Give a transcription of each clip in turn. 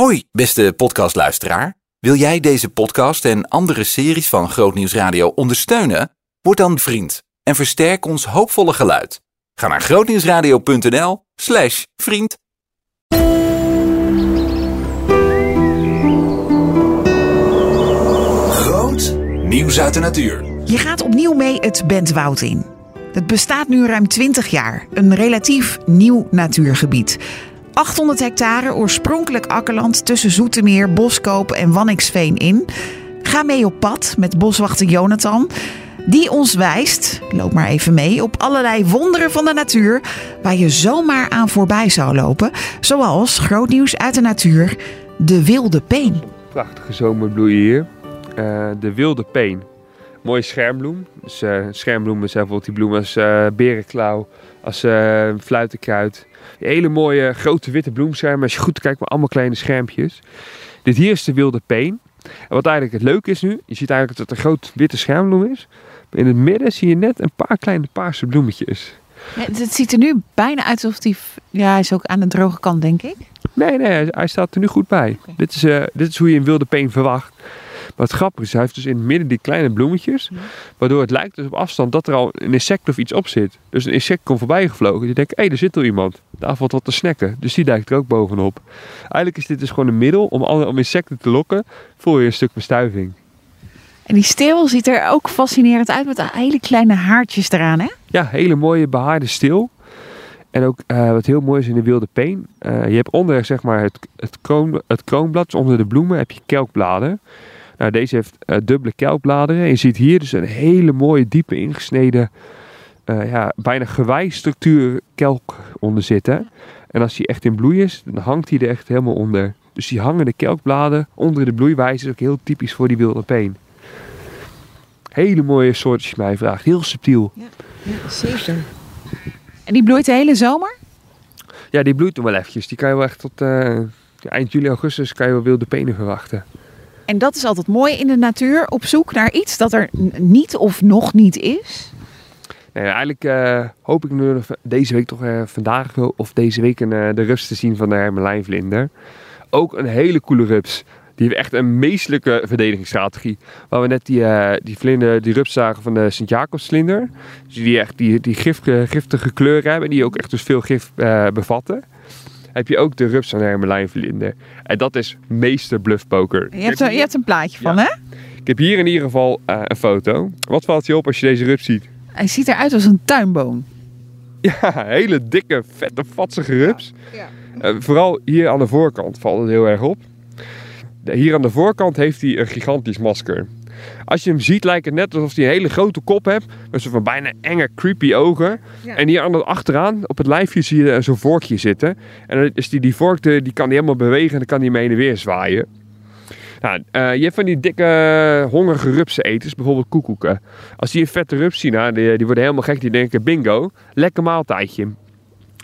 Hoi, beste podcastluisteraar. Wil jij deze podcast en andere series van Grootnieuws Radio ondersteunen? Word dan vriend en versterk ons hoopvolle geluid. Ga naar grootnieuwsradio.nl slash vriend. Groot nieuws uit de natuur. Je gaat opnieuw mee het Bentwoud in. Het bestaat nu ruim 20 jaar. Een relatief nieuw natuurgebied. 800 hectare oorspronkelijk akkerland tussen Zoetermeer, Boskoop en Wanniksveen in. Ga mee op pad met boswachter Jonathan. Die ons wijst, loop maar even mee, op allerlei wonderen van de natuur waar je zomaar aan voorbij zou lopen. Zoals groot nieuws uit de natuur, de wilde peen. Prachtige zomerbloeien hier. Uh, de wilde peen. Mooie schermbloem. Dus uh, schermbloemen zijn bijvoorbeeld die bloemen als uh, berenklauw, als fluitenkruid. Hele mooie grote witte bloemschermen. Als je goed kijkt, maar allemaal kleine schermpjes. Dit hier is de wilde peen. En wat eigenlijk het leuke is nu, je ziet eigenlijk dat het een groot witte schermbloem is. Maar in het midden zie je net een paar kleine paarse bloemetjes. Ja, het ziet er nu bijna uit alsof hij... Ja, hij is ook aan de droge kant, denk ik. Nee, nee, hij staat er nu goed bij. Okay. Dit, is, uh, dit is hoe je een wilde peen verwacht. Maar het grappige is, hij heeft dus in het midden die kleine bloemetjes. Ja. Waardoor het lijkt dus op afstand dat er al een insect of iets op zit. Dus een insect komt voorbij gevlogen. Je denkt, hé, hey, er zit al iemand. Daar valt wat te snacken. Dus die duikt er ook bovenop. Eigenlijk is dit dus gewoon een middel om, om insecten te lokken voor je een stuk bestuiving. En die steel ziet er ook fascinerend uit met hele kleine haartjes eraan, hè? Ja, hele mooie behaarde steel. En ook uh, wat heel mooi is in de wilde peen. Uh, je hebt onder zeg maar, het, het, kroon, het kroonblad, dus onder de bloemen, heb je kelkbladen. Nou, deze heeft uh, dubbele kelkbladeren. En je ziet hier dus een hele mooie, diepe ingesneden, ja, bijna gewijstructuur kelk onder zitten. En als die echt in bloei is, dan hangt hij er echt helemaal onder. Dus die hangende kelkbladen onder de bloeiwijze is ook heel typisch voor die wilde peen. Hele mooie soort als je mij vraagt. Heel subtiel. Ja, ja zeker. En die bloeit de hele zomer? Ja, die bloeit nog wel eventjes. Die kan je wel echt tot uh, eind juli, augustus kan je wel wilde penen verwachten. En dat is altijd mooi in de natuur. Op zoek naar iets dat er niet of nog niet is? Nee, eigenlijk uh, hoop ik nu deze week toch uh, vandaag of deze week een, de rups te zien van de hermelijnvlinder. Ook een hele coole rups. Die heeft echt een meestelijke verdedigingsstrategie. Waar we net die, die, vlinder, die rups zagen van de Sint-Jacobsvlinder. Dus die echt die, die gif, giftige kleuren hebben. En die ook echt dus veel gif bevatten. Heb je ook de rups van de hermelijnvlinder. En dat is meester bluffpoker. Je hebt, er, je hebt een plaatje van, ja. hè? Ik heb hier in ieder geval uh, een foto. Wat valt je op als je deze rups ziet? Hij ziet eruit als een tuinboom. Ja, hele dikke, vette, vatsige rups. Ja. Ja. vooral hier aan de voorkant valt het heel erg op. Hier aan de voorkant heeft hij een gigantisch masker. Als je hem ziet, lijkt het net alsof hij een hele grote kop heeft. Met zo'n bijna enge, creepy ogen. Ja. En hier aan de, achteraan, op het lijfje, zie je zo'n vorkje zitten. En dan is die, die vork, die kan hij helemaal bewegen en dan kan hij mee heen en weer zwaaien. Nou, uh, je hebt van die dikke, hongerige rupseneters, bijvoorbeeld koekoeken. Als die een vette rups zien, nou, die, die worden helemaal gek. Die denken, bingo, lekker maaltijdje.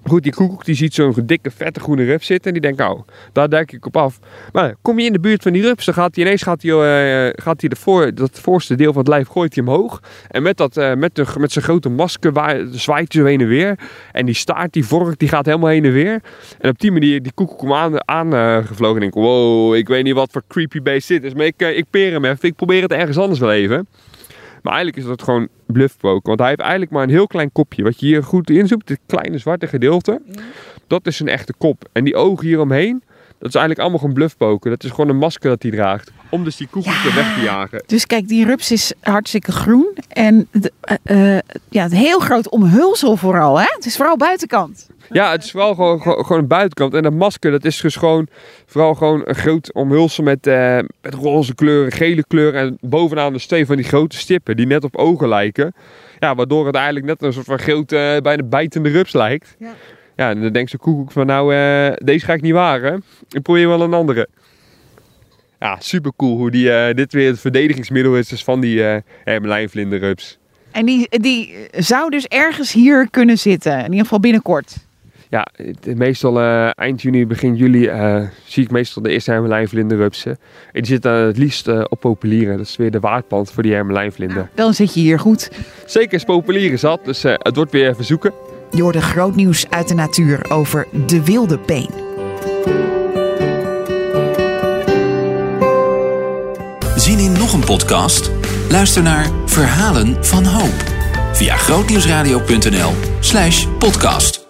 Goed, die koekoek die ziet zo'n dikke, vette groene rups zitten. En die denkt, oh, daar duik ik op af. Maar kom je in de buurt van die rups, dan gaat hij ineens gaat hij, uh, gaat hij de voor, dat voorste deel van het lijf gooit hij omhoog. En met, dat, uh, met, de, met zijn grote masker waar, zwaait hij zo heen en weer. En die staart, die vork, die gaat helemaal heen en weer. En op die manier die koekoek komt aan, aangevlogen. en denk wow, ik weet niet wat voor creepy beest dit is. Maar ik, uh, ik peer hem even. Ik probeer het ergens anders wel even. Maar eigenlijk is dat gewoon bluffpoker. Want hij heeft eigenlijk maar een heel klein kopje. Wat je hier goed inzoekt, dit kleine zwarte gedeelte. Ja. Dat is een echte kop. En die ogen hieromheen, dat is eigenlijk allemaal gewoon bluffpoker. Dat is gewoon een masker dat hij draagt. Om dus die ja. weg te jagen. Dus kijk, die rups is hartstikke groen. En de, uh, ja, het heel groot omhulsel vooral. Hè? Het is vooral buitenkant. Ja, het is vooral gewoon, gewoon een buitenkant. En dat masker, dat is dus gewoon vooral gewoon een groot omhulsel met, uh, met roze kleuren, gele kleuren. En bovenaan de steen van die grote stippen die net op ogen lijken. Ja, waardoor het eigenlijk net een soort van grote, bijna bijtende rups lijkt. Ja. Ja, dan denkt ze koekoek van nou, uh, deze ga ik niet waren. Ik probeer wel een andere. Ja, super cool hoe die, dit weer het verdedigingsmiddel is dus van die uh, hermelijnvlinderrups. En die, die zou dus ergens hier kunnen zitten, in ieder geval binnenkort ja, meestal uh, eind juni, begin juli zie ik meestal de eerste hermelijnvlinderrupsen. En die zitten het liefst op populieren. Dat is weer de waardplant voor die hermelijnvlinder. Nou, dan zit je hier goed. Zeker is populieren zat, dus het wordt weer even zoeken. Je hoorde groot nieuws uit de natuur over de wilde peen. Zien in nog een podcast? Luister naar Verhalen van Hoop via grootnieuwsradio.nl/podcast.